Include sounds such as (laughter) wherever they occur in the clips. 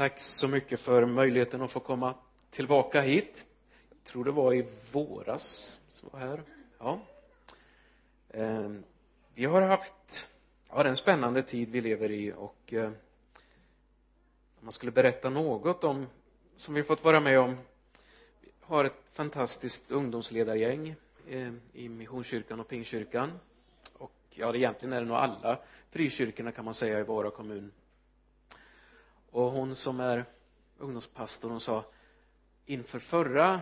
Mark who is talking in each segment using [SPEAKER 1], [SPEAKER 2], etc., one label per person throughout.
[SPEAKER 1] tack så mycket för möjligheten att få komma tillbaka hit. Jag tror det var i våras som var här. Ja. Eh, vi har haft ja det är en spännande tid vi lever i och eh, om man skulle berätta något om som vi fått vara med om. Vi har ett fantastiskt ungdomsledargäng eh, i missionskyrkan och pingkyrkan och ja egentligen är det nog alla frikyrkorna kan man säga i Vara kommun och hon som är ungdomspastor hon sa inför förra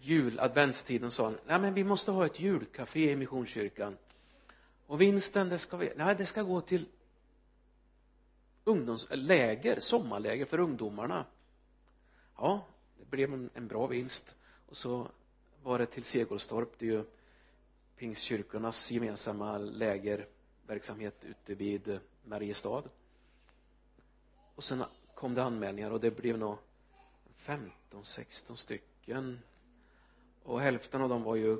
[SPEAKER 1] jul adventstiden sa hon nej men vi måste ha ett julcafé i missionskyrkan. Och vinsten det ska vi nej det ska gå till ungdomsläger, sommarläger för ungdomarna. Ja det blev en, en bra vinst. Och så var det till Segelstorp det är ju pingstkyrkornas gemensamma lägerverksamhet ute vid Mariestad och sen kom det anmälningar och det blev nog 15, 16 stycken. Och hälften av dem var ju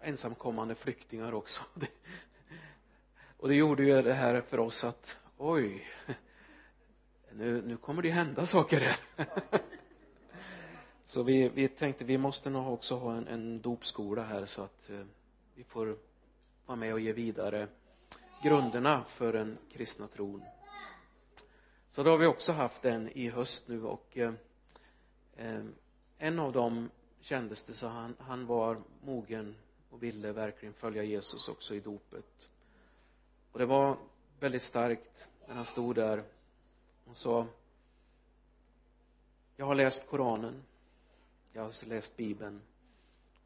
[SPEAKER 1] ensamkommande flyktingar också. (laughs) Och det gjorde ju det här för oss att oj nu, nu kommer det hända saker här. (laughs) Så vi, vi tänkte vi måste nog också ha en, en dopskola här så att eh, vi får vara med och ge vidare grunderna för den kristna tron så då har vi också haft en i höst nu och eh, eh, en av dem kändes det så han, han var mogen och ville verkligen följa Jesus också i dopet. Och det var väldigt starkt när han stod där och sa jag har läst koranen jag har läst bibeln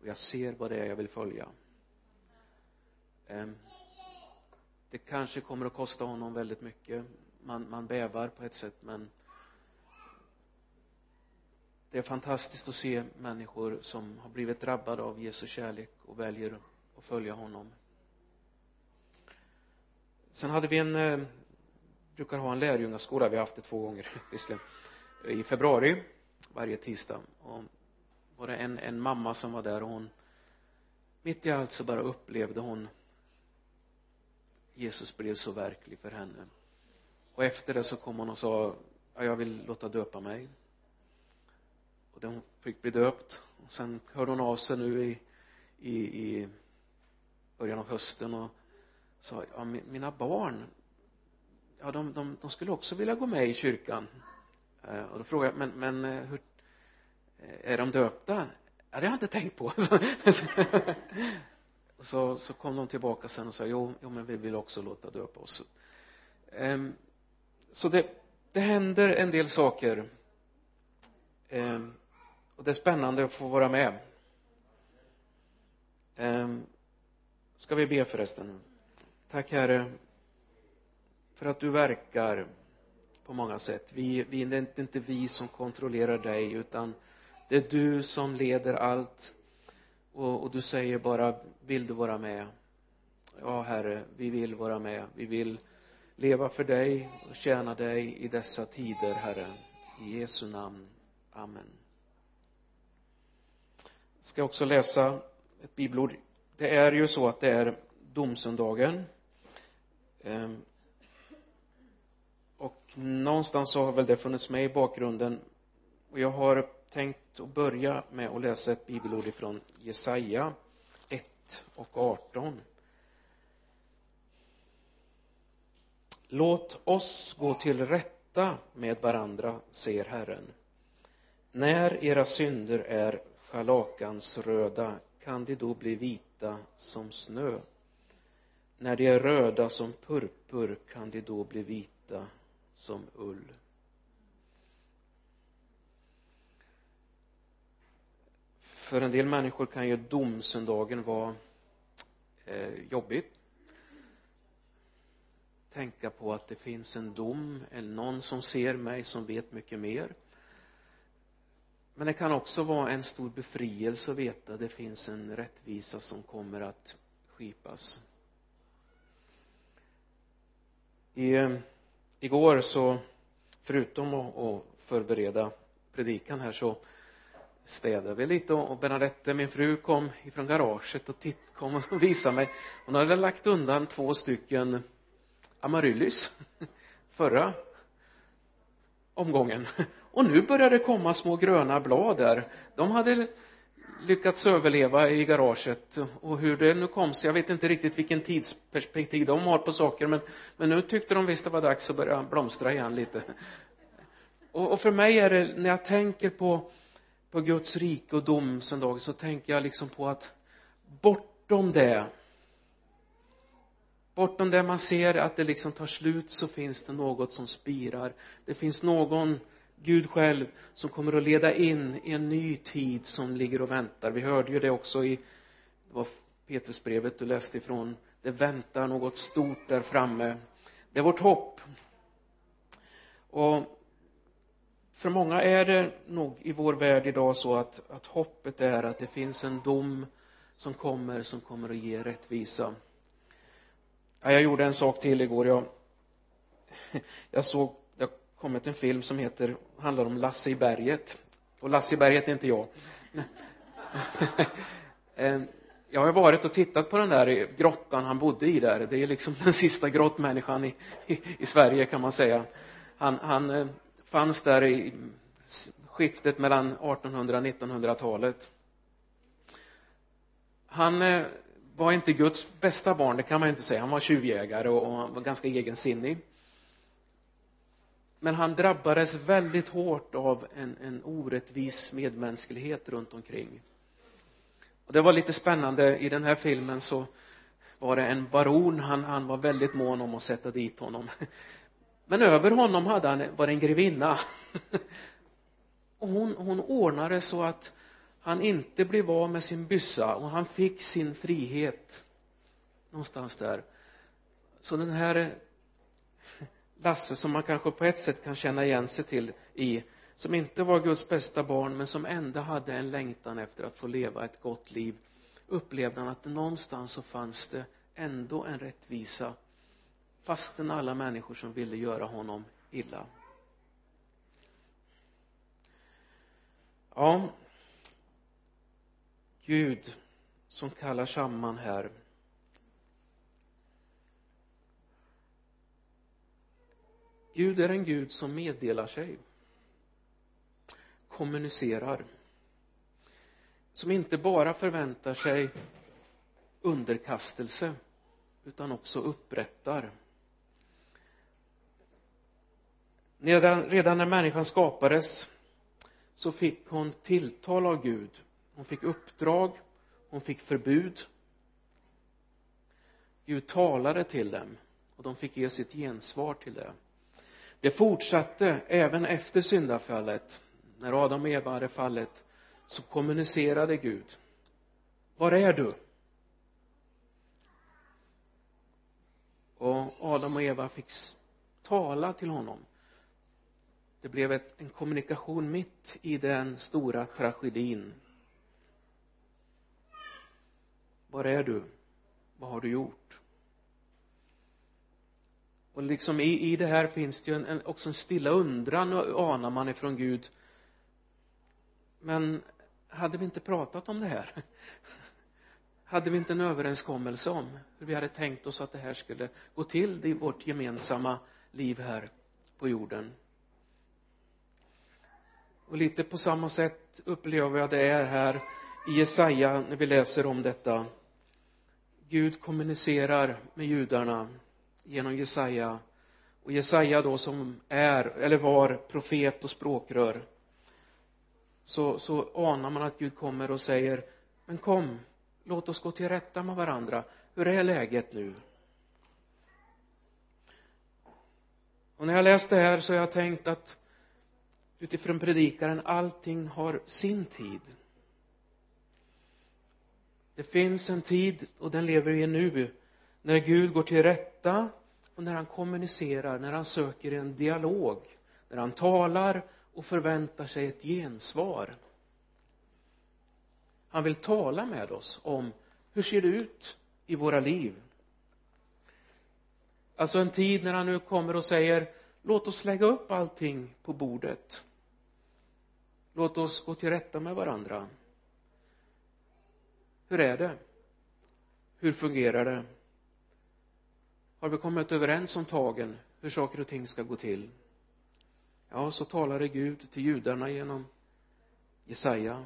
[SPEAKER 1] och jag ser vad det är jag vill följa. Eh, det kanske kommer att kosta honom väldigt mycket man, man bävar på ett sätt men det är fantastiskt att se människor som har blivit drabbade av Jesu kärlek och väljer att följa honom. Sen hade vi en eh, brukar ha en lärjungaskola vi har haft det två gånger (laughs) visserligen i februari varje tisdag. Och var det en, en mamma som var där och hon mitt i allt så bara upplevde hon Jesus blev så verklig för henne och efter det så kom hon och sa ja, jag vill låta döpa mig. Och hon fick bli döpt. Och sen hörde hon av sig nu i, i, i början av hösten och sa ja, mina barn ja, de, de, de skulle också vilja gå med i kyrkan. Eh, och då frågade jag men, men eh, hur eh, är de döpta? Ja, det har jag inte tänkt på. (laughs) Så, så kom de tillbaka sen och sa jo, jo men vi vill också låta döpa oss. Ehm, så det, det händer en del saker. Eh, och det är spännande att få vara med. Eh, ska vi be förresten? Tack herre för att du verkar på många sätt. Vi, vi, det är inte vi som kontrollerar dig utan det är du som leder allt. Och, och du säger bara vill du vara med? Ja herre vi vill vara med. Vi vill leva för dig och tjäna dig i dessa tider, Herre. I Jesu namn. Amen. Jag ska också läsa ett bibelord. Det är ju så att det är domsöndagen. Ehm, och någonstans så har väl det funnits med i bakgrunden. Och jag har tänkt att börja med att läsa ett bibelord ifrån Jesaja 1 och 18. Låt oss gå till rätta med varandra säger Herren. När era synder är scharlakansröda kan de då bli vita som snö? När de är röda som purpur kan de då bli vita som ull? För en del människor kan ju domsöndagen vara eh, jobbig tänka på att det finns en dom eller någon som ser mig som vet mycket mer. Men det kan också vara en stor befrielse att veta att det finns en rättvisa som kommer att skipas. I eh, igår så förutom att förbereda predikan här så städade vi lite och Bernadette, min fru, kom ifrån garaget och titt, kom och (laughs) visade mig. Hon hade lagt undan två stycken amaryllis (laughs) förra omgången. Och nu börjar det komma små gröna blad där. De hade lyckats överleva i garaget. Och hur det nu kom sig jag vet inte riktigt vilken tidsperspektiv de har på saker men, men nu tyckte de visst det var dags att börja blomstra igen lite. Och, och för mig är det när jag tänker på på Guds rike och domsöndag så tänker jag liksom på att bortom det bortom det man ser att det liksom tar slut så finns det något som spirar. Det finns någon Gud själv som kommer att leda in i en ny tid som ligger och väntar. Vi hörde ju det också i det var Petrusbrevet du läste ifrån. Det väntar något stort där framme. Det är vårt hopp. Och för många är det nog i vår värld idag så att, att hoppet är att det finns en dom som kommer som kommer att ge rättvisa ja, jag gjorde en sak till igår. Jag (laughs) jag såg det har kommit en film som heter handlar om Lasse i berget. Och Lasse i berget är inte jag. (laughs) Eh, jag har varit och tittat på den där grottan han bodde i där. Det är liksom (laughs) den sista grottmänniskan i, i, i Sverige kan man säga. Han, han eh, fanns där i skiftet mellan 1800 och 1900-talet han eh, var inte Guds bästa barn, det kan man inte säga. Han var tjuvjägare och, han var ganska egensinnig. Men han drabbades väldigt hårt av en, en orättvis medmänsklighet runt omkring. Och det var lite spännande, i den här filmen så var det en baron, han, han var väldigt mån om att sätta dit honom. (laughs) Men över honom hade han, var det en grevinna. (laughs) Och hon, hon ordnade så att han inte blev av med sin byssa och han fick sin frihet någonstans där. Så den här Lasse som man kanske på ett sätt kan känna igen sig till i som inte var Guds bästa barn men som ändå hade en längtan efter att få leva ett gott liv upplevde han att någonstans så fanns det ändå en rättvisa fastän alla människor som ville göra honom illa. Ja Gud som kallar samman här. Gud är en Gud som meddelar sig kommunicerar som inte bara förväntar sig underkastelse utan också upprättar. Redan, redan när människan skapades så fick hon tilltal av Gud hon fick uppdrag. Hon fick förbud. Gud talade till dem och de fick ge sitt gensvar till det. Det fortsatte även efter syndafallet. När Adam och Eva hade fallit så kommunicerade Gud. Var är du? Och Adam och Eva fick tala till honom. Det blev ett, en kommunikation mitt i den stora tragedin. Var är du? Vad har du gjort? Och liksom i, i det här finns det ju en, en, också en stilla undran anar man ifrån Gud. Men hade vi inte pratat om det här? (laughs) Hade vi inte en överenskommelse om hur vi hade tänkt oss att det här skulle gå till i vårt gemensamma liv här på jorden? Och lite på samma sätt upplever jag det är här i Jesaja när vi läser om detta. Gud kommunicerar med judarna genom Jesaja. Och Jesaja då som är eller var profet och språkrör. Så, så anar man att Gud kommer och säger men kom låt oss gå till rätta med varandra. Hur är läget nu? Och när jag läste det här så har jag tänkt att utifrån predikaren allting har sin tid det finns en tid och den lever vi i nu när Gud går till rätta och när han kommunicerar, när han söker en dialog när han talar och förväntar sig ett gensvar. Han vill tala med oss om hur ser det ut i våra liv. Alltså en tid när han nu kommer och säger låt oss lägga upp allting på bordet. Låt oss gå till rätta med varandra hur är det? Hur fungerar det? Har vi kommit överens om tagen hur saker och ting ska gå till? Ja så talade Gud till judarna genom Jesaja.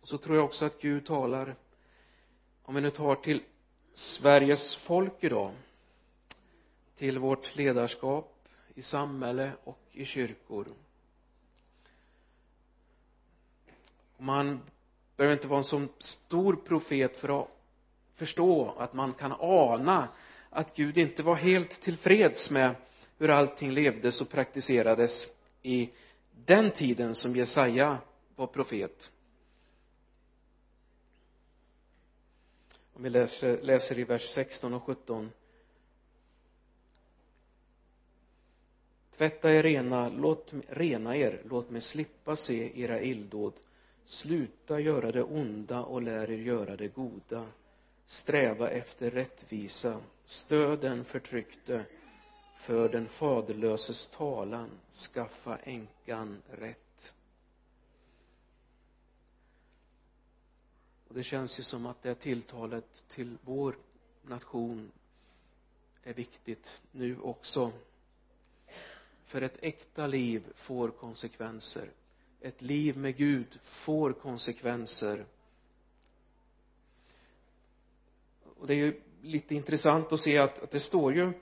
[SPEAKER 1] Och så tror jag också att Gud talar om vi nu tar till Sveriges folk idag till vårt ledarskap i samhälle och i kyrkor. Man behöver inte vara en så stor profet för att förstå att man kan ana att Gud inte var helt tillfreds med hur allting levdes och praktiserades i den tiden som Jesaja var profet. Om vi läser, läser i vers 16 och 17 tvätta er rena, låt, rena er, låt mig slippa se era illdåd sluta göra det onda och lär er göra det goda. Sträva efter rättvisa. Stöd den förtryckte. För den faderlöses talan. Skaffa änkan rätt. Och det känns ju som att det tilltalet till vår nation är viktigt nu också. För ett äkta liv får konsekvenser ett liv med Gud får konsekvenser. Och det är ju lite intressant att se att, att det står ju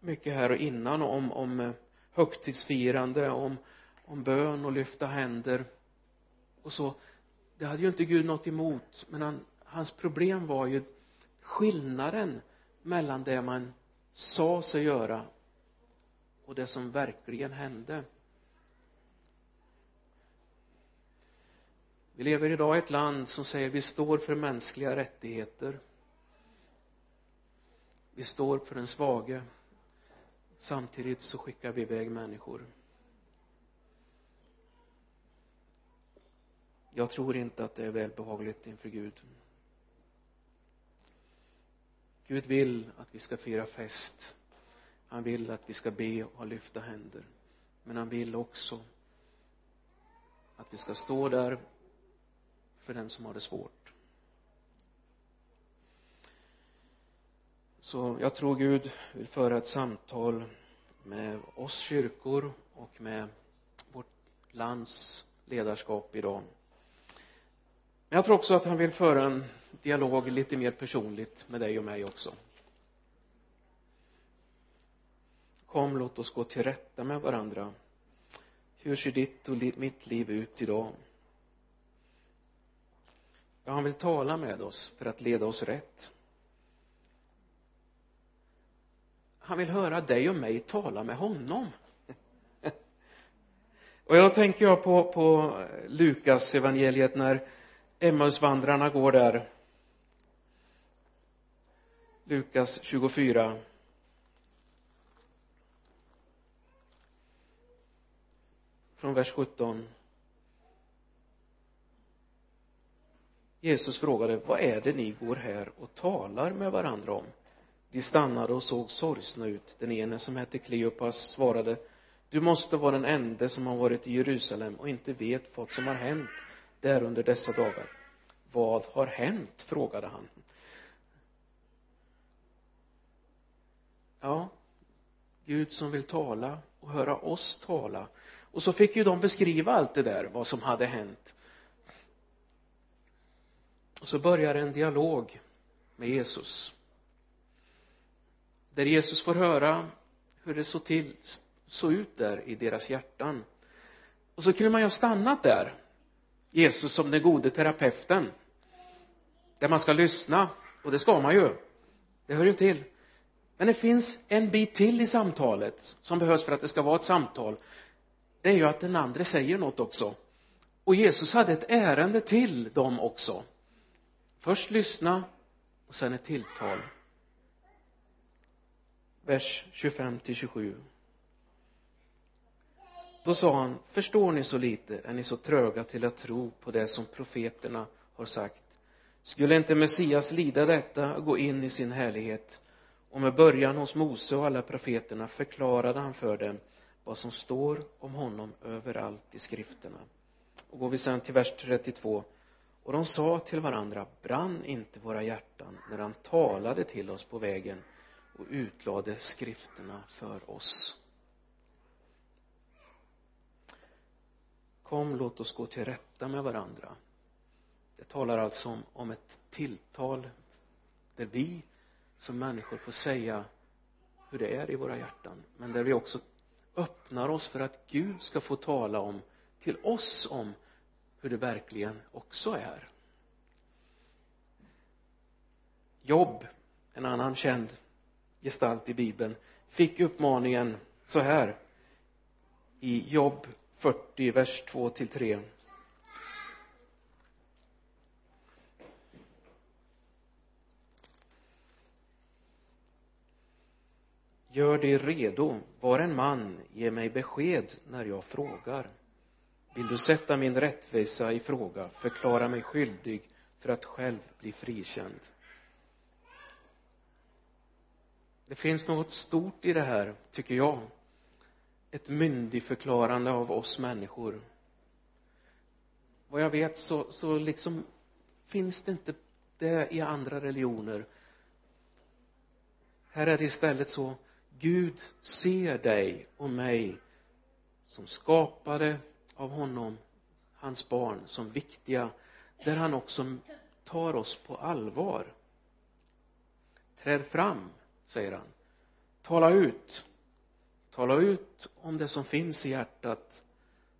[SPEAKER 1] mycket här och innan om, om eh, högtidsfirande, om, om bön och lyfta händer och så. Det hade ju inte Gud något emot men han, hans problem var ju skillnaden mellan det man sa sig göra och det som verkligen hände. Vi lever idag i ett land som säger vi står för mänskliga rättigheter. Vi står för den svage. Samtidigt så skickar vi iväg människor. Jag tror inte att det är välbehagligt inför Gud. Gud vill att vi ska fira fest. Han vill att vi ska be och lyfta händer. Men han vill också att vi ska stå där för den som har det svårt. Så jag tror Gud vill föra ett samtal med oss kyrkor och med vårt lands ledarskap idag. Men jag tror också att han vill föra en dialog lite mer personligt med dig och mig också. Kom låt oss gå till rätta med varandra. Hur ser ditt och mitt liv ut idag? Ja han vill tala med oss för att leda oss rätt. Han vill höra dig och mig tala med honom. (laughs) Och jag tänker jag på, på Lukas evangeliet när Emmausvandrarna går där. Lukas 24 från vers 17 Jesus frågade vad är det ni går här och talar med varandra om? De stannade och såg sorgsna ut. Den ene som hette Kleopas svarade du måste vara den ende som har varit i Jerusalem och inte vet vad som har hänt där under dessa dagar. Vad har hänt? frågade han. Ja Gud som vill tala och höra oss tala. Och så fick ju de beskriva allt det där vad som hade hänt så börjar en dialog med Jesus. Där Jesus får höra hur det såg till såg ut där i deras hjärtan. Och så kunde man ju ha stannat där Jesus som den gode terapeuten där man ska lyssna och det ska man ju. Det hör ju till. Men det finns en bit till i samtalet som behövs för att det ska vara ett samtal. Det är ju att den andra säger något också. Och Jesus hade ett ärende till dem också först lyssna och sen ett tilltal. Vers 25 till 27 då sa han förstår ni så lite? Är ni så tröga till att tro på det som profeterna har sagt? Skulle inte Messias lida detta och gå in i sin härlighet? Och med början hos Mose och alla profeterna förklarade han för dem vad som står om honom överallt i skrifterna. Och går vi sen till vers 32 och de sa till varandra brann inte våra hjärtan när han talade till oss på vägen och utlade skrifterna för oss? Kom låt oss gå till rätta med varandra. Det talar alltså om, om ett tilltal där vi som människor får säga hur det är i våra hjärtan men där vi också öppnar oss för att Gud ska få tala om till oss om hur det verkligen också är Jobb en annan känd gestalt i bibeln fick uppmaningen så här i Jobb 40 vers 2 till 3 Gör dig redo, var en man, ge mig besked när jag frågar. Vill du sätta min rättvisa i fråga, förklara mig skyldig för att själv bli frikänd. Det finns något stort i det här, tycker jag. Ett myndigförklarande av oss människor. Vad jag vet så, så liksom finns det inte det i andra religioner. Här är det istället så Gud ser dig och mig som skapade av honom, hans barn, som viktiga, där han också tar oss på allvar. Träd fram, säger han. Tala ut. Tala ut om det som finns i hjärtat.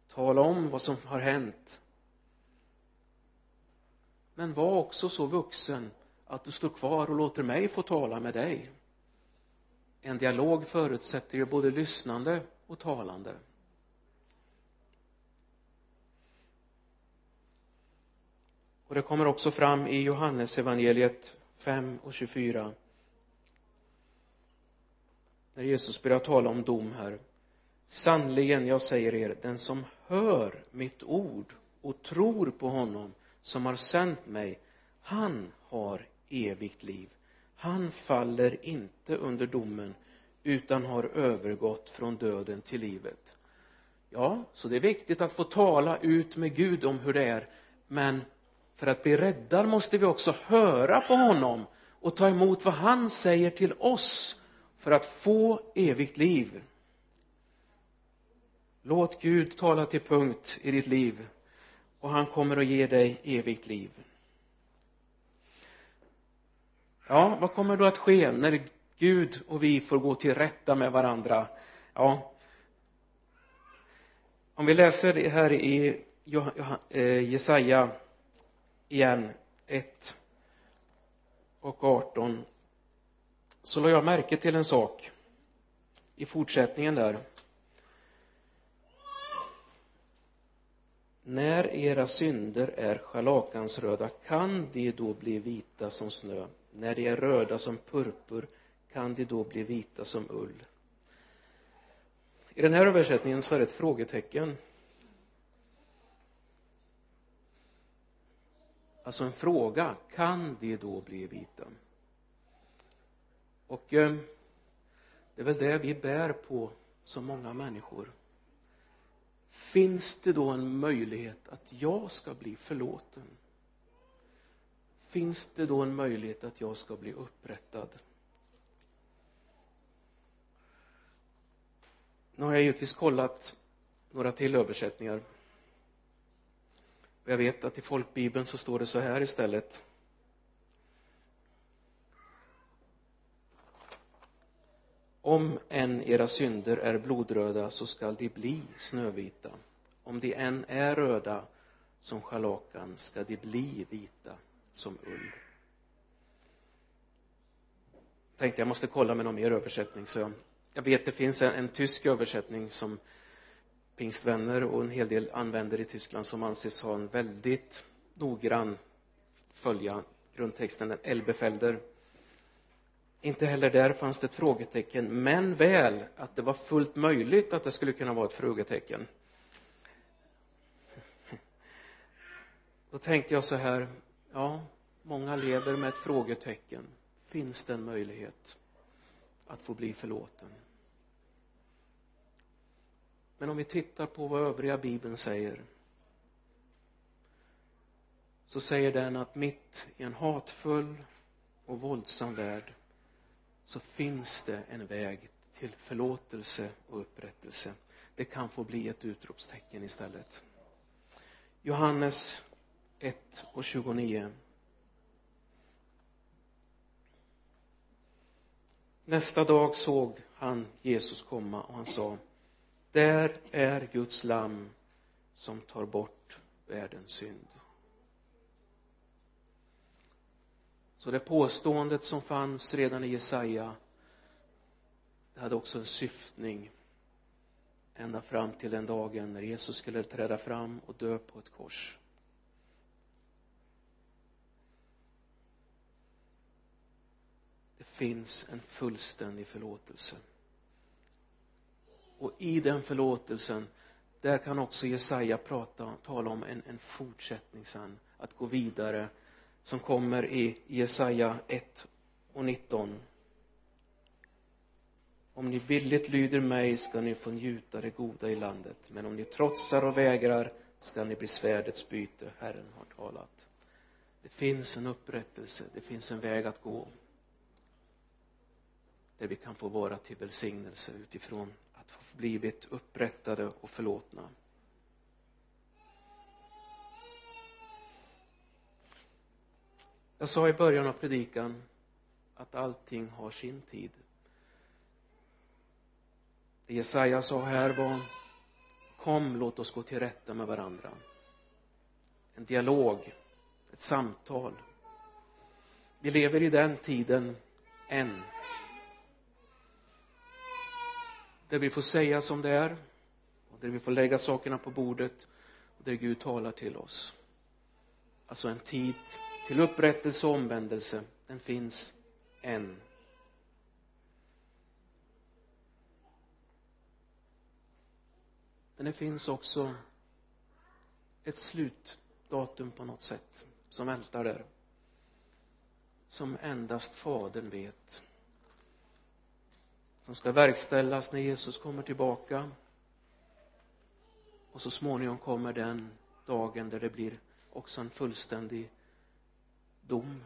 [SPEAKER 1] Tala om vad som har hänt. Men var också så vuxen att du står kvar och låter mig få tala med dig en dialog förutsätter ju både lyssnande och talande och det kommer också fram i Johannes evangeliet 5 och 24 när Jesus börjar tala om dom här. Sannerligen jag säger er den som hör mitt ord och tror på honom som har sänt mig han har evigt liv. Han faller inte under domen utan har övergått från döden till livet. Ja så det är viktigt att få tala ut med Gud om hur det är men för att bli räddad måste vi också höra på honom och ta emot vad han säger till oss för att få evigt liv. Låt Gud tala till punkt i ditt liv och han kommer att ge dig evigt liv. Ja vad kommer då att ske när Gud och vi får gå till rätta med varandra? Ja om vi läser här i eh, Jesaja igen 1 och 18 så lade jag märke till en sak i fortsättningen där. När era synder är scharlakansröda kan de då bli vita som snö? När de är röda som purpur kan de då bli vita som ull? I den här översättningen så är det ett frågetecken. Alltså en fråga kan de då bli vita och eh, det är väl det vi bär på som många människor. Finns det då en möjlighet att jag ska bli förlåten? Finns det då en möjlighet att jag ska bli upprättad? Nu har jag givetvis kollat några till översättningar jag vet att i folkbibeln så står det så här istället. Om än era synder är blodröda så skall de bli snövita. Om de än är röda som scharlakan ska de bli vita som ull. Tänkte jag måste kolla med någon mer översättning så jag, jag vet det finns en, en tysk översättning som pingstvänner och en hel del använder i Tyskland som anses ha en väldigt noggrann följa grundtexten Elbefelder. Inte heller där fanns det ett frågetecken men väl att det var fullt möjligt att det skulle kunna vara ett frågetecken. Då tänkte jag så här ja många lever med ett frågetecken. Finns det en möjlighet att få bli förlåten? Men om vi tittar på vad övriga bibeln säger så säger den att mitt i en hatfull och våldsam värld så finns det en väg till förlåtelse och upprättelse. Det kan få bli ett utropstecken istället. Johannes 1 och 29 nästa dag såg han Jesus komma och han sa där är Guds lamm som tar bort världens synd. Så det påståendet som fanns redan i Jesaja det hade också en syftning ända fram till den dagen när Jesus skulle träda fram och dö på ett kors. Det finns en fullständig förlåtelse och i den förlåtelsen där kan också Jesaja prata, tala om en, en fortsättning sen att gå vidare som kommer i Jesaja 1 och 19 om ni billigt lyder mig ska ni få njuta det goda i landet men om ni trotsar och vägrar ska ni bli svärdets byte Herren har talat. Det finns en upprättelse det finns en väg att gå där vi kan få vara till välsignelse utifrån blivit upprättade och förlåtna. Jag sa i början av predikan att allting har sin tid. Det Jesaja sa här var kom låt oss gå till rätta med varandra. En dialog ett samtal. Vi lever i den tiden än där vi får säga som det är och där vi får lägga sakerna på bordet och där Gud talar till oss. Alltså en tid till upprättelse och omvändelse den finns än. Men det finns också ett slutdatum på något sätt som väntar där som endast fadern vet som ska verkställas när Jesus kommer tillbaka. Och så småningom kommer den dagen där det blir också en fullständig dom.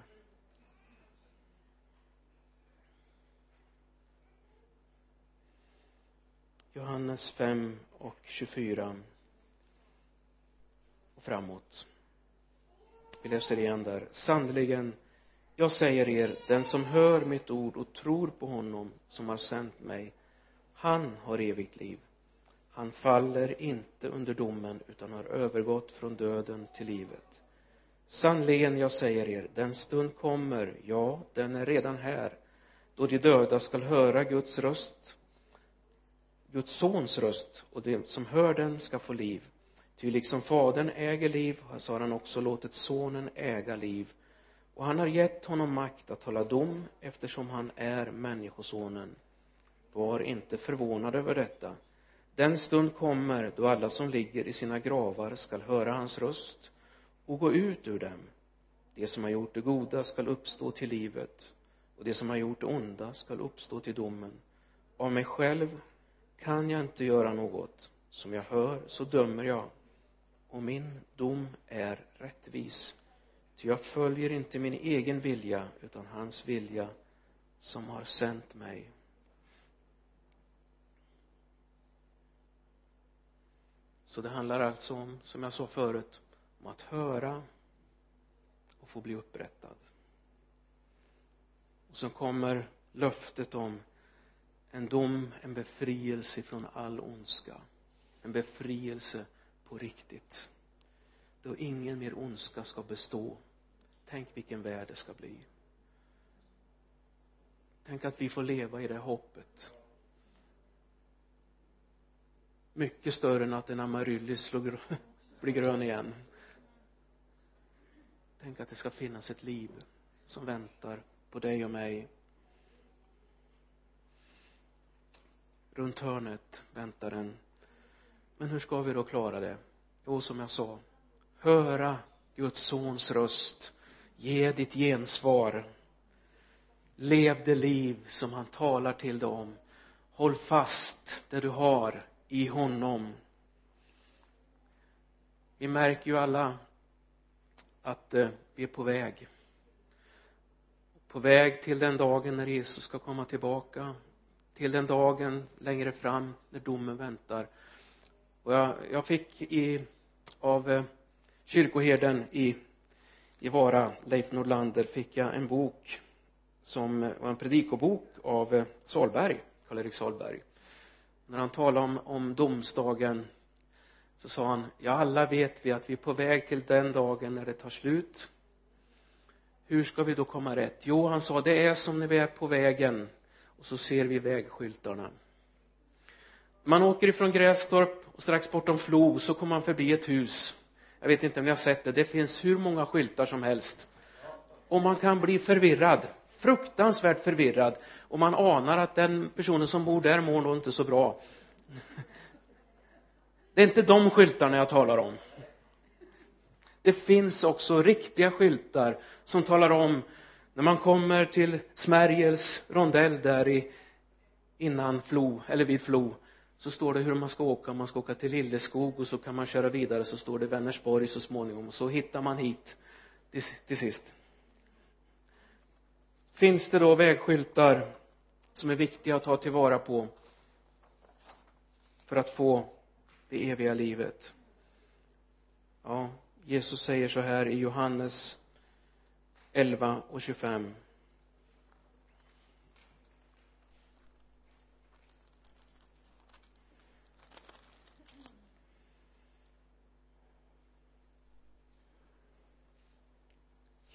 [SPEAKER 1] Johannes 5 och 24 och framåt. Vi läser igen där. Sannerligen jag säger er den som hör mitt ord och tror på honom som har sänt mig han har evigt liv. Han faller inte under domen utan har övergått från döden till livet. Sannerligen jag säger er den stund kommer ja den är redan här då de döda skall höra Guds röst Guds sons röst och de som hör den ska få liv. Ty liksom fadern äger liv så har han också låtit sonen äga liv och han har gett honom makt att hålla dom eftersom han är människosonen. Var inte förvånad över detta. Den stund kommer då alla som ligger i sina gravar skall höra hans röst och gå ut ur dem. De som har gjort det goda skall uppstå till livet och de som har gjort det onda skall uppstå till domen. Av mig själv kan jag inte göra något. Som jag hör så dömer jag och min dom är rättvis ty jag följer inte min egen vilja utan hans vilja som har sänt mig. Så det handlar alltså om som jag sa förut om att höra och få bli upprättad. Och så kommer löftet om en dom, en befrielse från all ondska. En befrielse på riktigt. Då ingen mer ondska ska bestå tänk vilken värld det ska bli. Tänk att vi får leva i det hoppet. Mycket större än att en amaryllis (laughs) blir grön igen. Tänk att det ska finnas ett liv som väntar på dig och mig. Runt hörnet väntar den. Men hur ska vi då klara det? Jo som jag sa höra Guds sons röst ge ditt gensvar. Lev det liv som han talar till dig om håll fast det du har i honom. Vi märker ju alla att eh, vi är på väg. På väg till den dagen när Jesus ska komma tillbaka. Till den dagen längre fram när domen väntar. Och jag, jag fick i av eh, kyrkoherden i i Vara, Leif Nordlander, fick jag en bok som var en predikobok av eh, Salberg, Karl-Erik Salberg när han talade om, om domsdagen så sa han ja alla vet vi att vi är på väg till den dagen när det tar slut. Hur ska vi då komma rätt? Jo han sa det är som när vi är på vägen och så ser vi vägskyltarna. Man åker ifrån Grästorp och strax bortom Flo så kommer man förbi ett hus jag vet inte om ni har sett det. Det finns hur många skyltar som helst. Och man kan bli förvirrad. Fruktansvärt förvirrad. Och man anar att den personen som bor där mår nog inte så bra. Det är inte de skyltarna jag talar om. Det finns också riktiga skyltar som talar om när man kommer till Smärjels rondell där i innan Flo eller vid Flo så står det hur man ska åka. Man ska åka till Lilleskog och så kan man köra vidare så står det Vänersborg så småningom. Och så hittar man hit till, till sist. Finns det då vägskyltar som är viktiga att ta tillvara på för att få det eviga livet? Ja Jesus säger så här i Johannes 11 och 25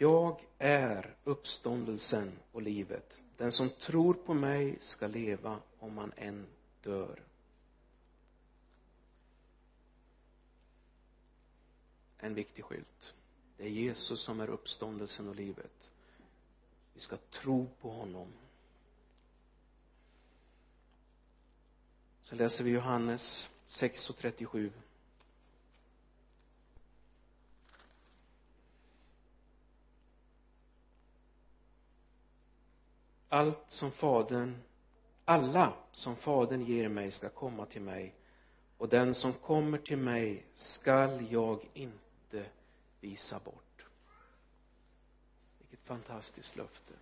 [SPEAKER 1] jag är uppståndelsen och livet. Den som tror på mig ska leva om han än dör. En viktig skylt. Det är Jesus som är uppståndelsen och livet. Vi ska tro på honom. Så läser vi Johannes 6 och 37 allt som fadern alla som fadern ger mig ska komma till mig och den som kommer till mig skall jag inte visa bort. Vilket fantastiskt löfte.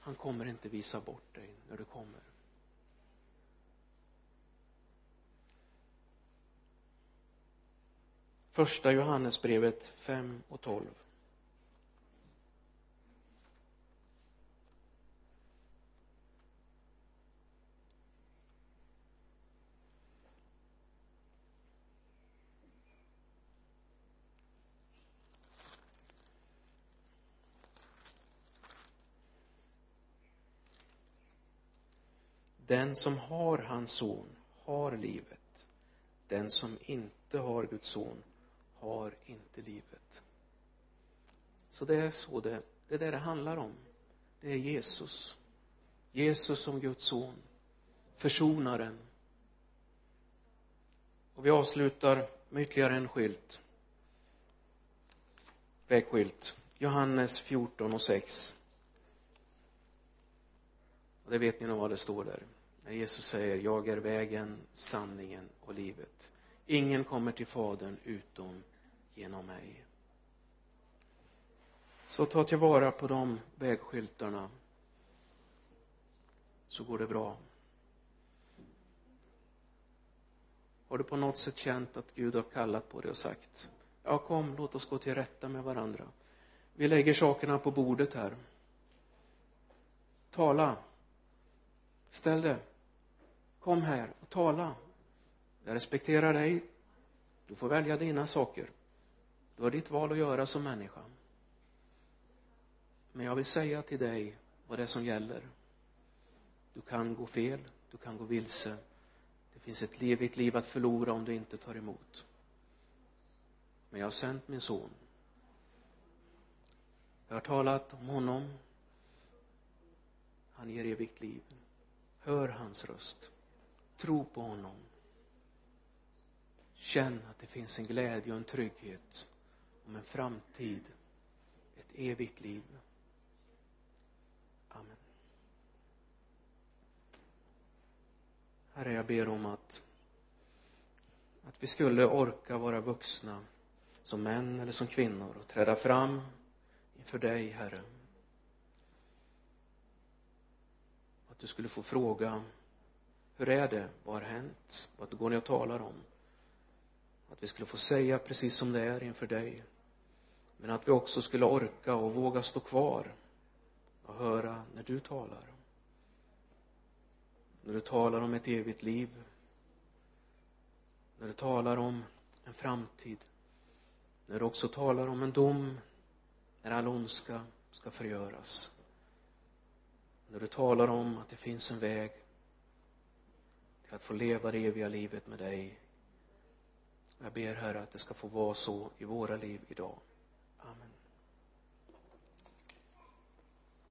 [SPEAKER 1] Han kommer inte visa bort dig när du kommer. Första Johannesbrevet 5 och 12 den som har hans son har livet. Den som inte har Guds son har inte livet. Så det är så det det är det det handlar om. Det är Jesus. Jesus som Guds son. Försonaren. Och vi avslutar med ytterligare en skylt. Vägskylt. Johannes 14 och 6 och det vet ni nog vad det står där när Jesus säger jag är vägen, sanningen och livet. Ingen kommer till fadern utom genom mig. Så ta tillvara på de vägskyltarna så går det bra. Har du på något sätt känt att Gud har kallat på dig och sagt ja kom låt oss gå till rätta med varandra. Vi lägger sakerna på bordet här. Tala. Ställ det kom här och tala. Jag respekterar dig. Du får välja dina saker. Du har ditt val att göra som människa. Men jag vill säga till dig vad det är som gäller. Du kan gå fel. Du kan gå vilse. Det finns ett evigt liv att förlora om du inte tar emot. Men jag har sänt min son. Jag har talat om honom. Han ger evigt liv. Hör hans röst tro på honom. Känn att det finns en glädje och en trygghet om en framtid ett evigt liv. Amen. Herre jag ber om att att vi skulle orka vara vuxna som män eller som kvinnor och träda fram inför dig herre. Att du skulle få fråga hur är det? Vad har hänt? Vad går ni och talar om? Att vi skulle få säga precis som det är inför dig. Men att vi också skulle orka och våga stå kvar och höra när du talar. När du talar om ett evigt liv. När du talar om en framtid. När du också talar om en dom när all ondska ska förgöras. När du talar om att det finns en väg för att få leva det eviga livet med dig. Jag ber herre att det ska få vara så i våra liv idag. Amen.